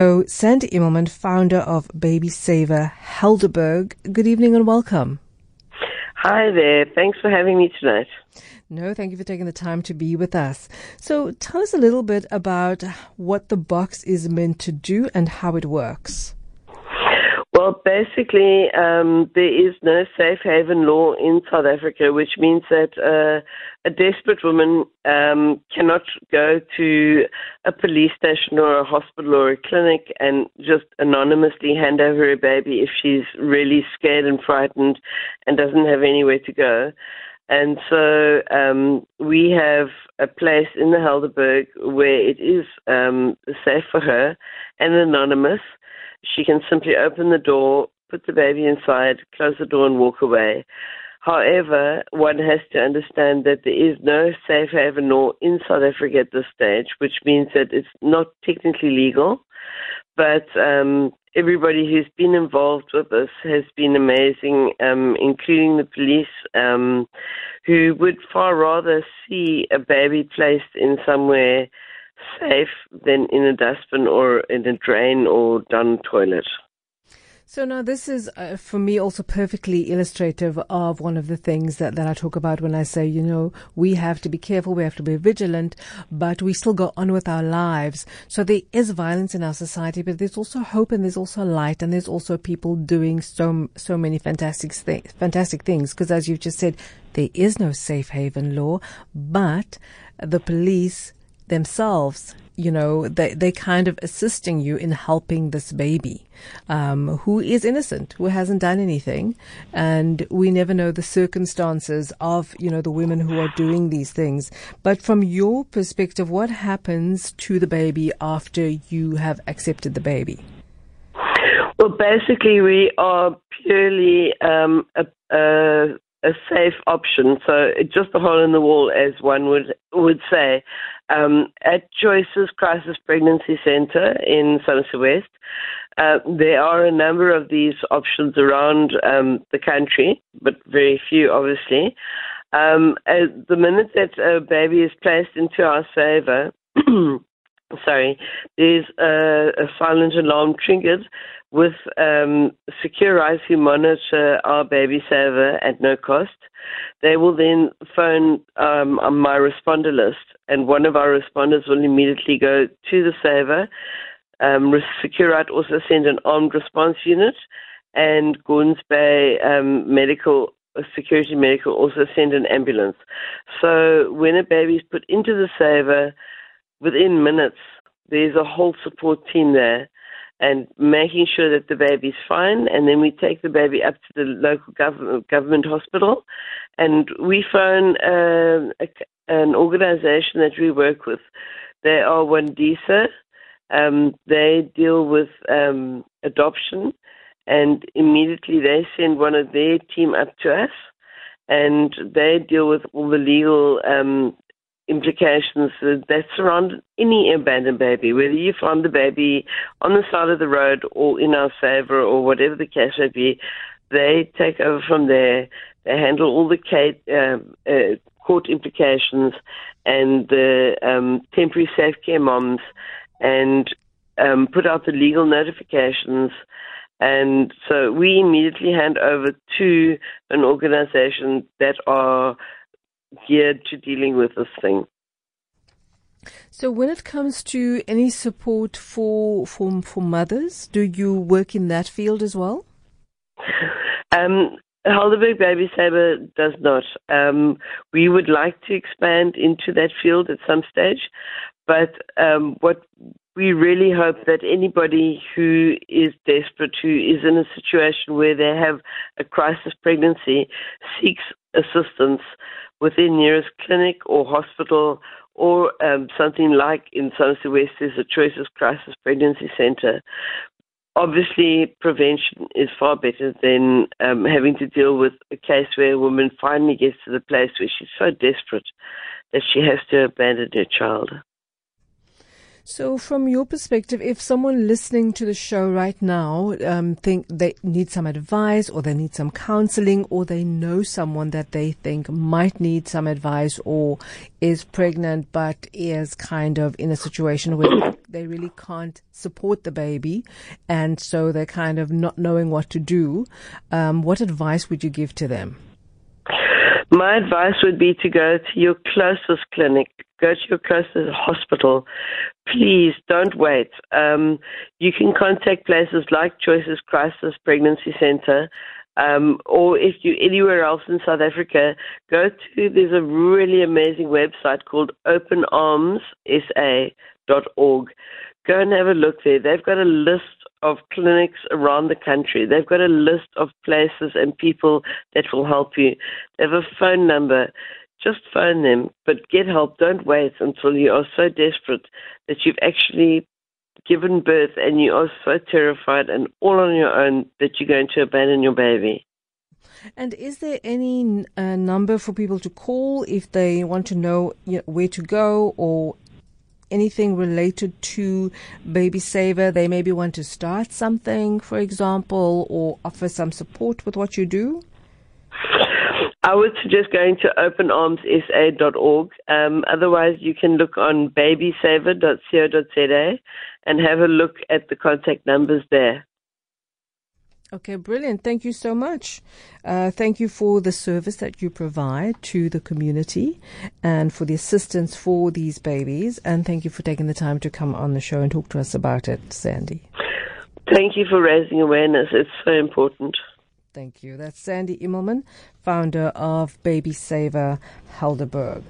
So, Sandy Immelman, founder of Baby Saver Helderberg. Good evening and welcome. Hi there. Thanks for having me tonight. No, thank you for taking the time to be with us. So, tell us a little bit about what the box is meant to do and how it works. Well, basically, um, there is no safe haven law in South Africa, which means that uh, a desperate woman um, cannot go to a police station or a hospital or a clinic and just anonymously hand over a baby if she's really scared and frightened and doesn't have anywhere to go. And so um, we have a place in the Helderberg where it is um, safe for her and anonymous she can simply open the door, put the baby inside, close the door, and walk away. However, one has to understand that there is no safe haven law in South Africa at this stage, which means that it's not technically legal. But um, everybody who's been involved with this has been amazing, um, including the police, um, who would far rather see a baby placed in somewhere safe than in a dustbin or in a drain or down toilet. So now this is uh, for me also perfectly illustrative of one of the things that, that I talk about when I say, you know, we have to be careful, we have to be vigilant, but we still go on with our lives. So there is violence in our society, but there's also hope and there's also light and there's also people doing so, so many fantastic, th- fantastic things. Because as you've just said, there is no safe haven law, but the police themselves, you know, they, they kind of assisting you in helping this baby, um, who is innocent, who hasn't done anything. And we never know the circumstances of, you know, the women who are doing these things. But from your perspective, what happens to the baby after you have accepted the baby? Well, basically, we are purely um, a, a, a safe option. So just a hole in the wall, as one would would say. Um, at Choices Crisis Pregnancy Center in Somerset West, uh, there are a number of these options around um, the country, but very few, obviously. Um, the minute that a baby is placed into our saver, sorry, there's a, a silent alarm triggered with um, Secure Eyes who monitor our baby saver at no cost. They will then phone um, on my responder list, and one of our responders will immediately go to the saver. Um, Securite also send an armed response unit, and Gordons Bay um, Medical Security Medical also send an ambulance. So when a baby is put into the saver, within minutes, there's a whole support team there and making sure that the baby's fine. And then we take the baby up to the local government, government hospital, and we phone uh, a, an organization that we work with. They are Wandisa. Um, they deal with um, adoption, and immediately they send one of their team up to us, and they deal with all the legal um, implications that surround any abandoned baby, whether you find the baby on the side of the road or in our saver or whatever the case may be, they take over from there. They handle all the um, uh, court implications and the um, temporary safe care moms and um, put out the legal notifications. And so we immediately hand over to an organization that are geared to dealing with this thing. So, when it comes to any support for for for mothers, do you work in that field as well? Um, Helderberg Baby Saver does not. Um, we would like to expand into that field at some stage, but um, what we really hope that anybody who is desperate, who is in a situation where they have a crisis pregnancy, seeks assistance within nearest clinic or hospital or um, something like in Somerset West there's a Choices Crisis Pregnancy Center. Obviously, prevention is far better than um, having to deal with a case where a woman finally gets to the place where she's so desperate that she has to abandon her child. So, from your perspective, if someone listening to the show right now um, think they need some advice, or they need some counseling, or they know someone that they think might need some advice, or is pregnant but is kind of in a situation where they really can't support the baby, and so they're kind of not knowing what to do. Um, what advice would you give to them? My advice would be to go to your closest clinic, go to your closest hospital. Please don't wait. Um, you can contact places like Choices Crisis Pregnancy Center. Um, or if you're anywhere else in South Africa, go to, there's a really amazing website called openarmsa.org. Go and have a look there. They've got a list of clinics around the country. They've got a list of places and people that will help you. They have a phone number. Just phone them, but get help. Don't wait until you are so desperate that you've actually given birth and you are so terrified and all on your own that you're going to abandon your baby. And is there any uh, number for people to call if they want to know you know, where to go or anything related to Baby Saver? They maybe want to start something, for example, or offer some support with what you do? I would suggest going to openarmsa.org. Um, otherwise, you can look on babysaver.co.za and have a look at the contact numbers there. Okay, brilliant. Thank you so much. Uh, thank you for the service that you provide to the community and for the assistance for these babies. And thank you for taking the time to come on the show and talk to us about it, Sandy. Thank you for raising awareness. It's so important. Thank you. That's Sandy Immelman, founder of Baby Saver Helderberg.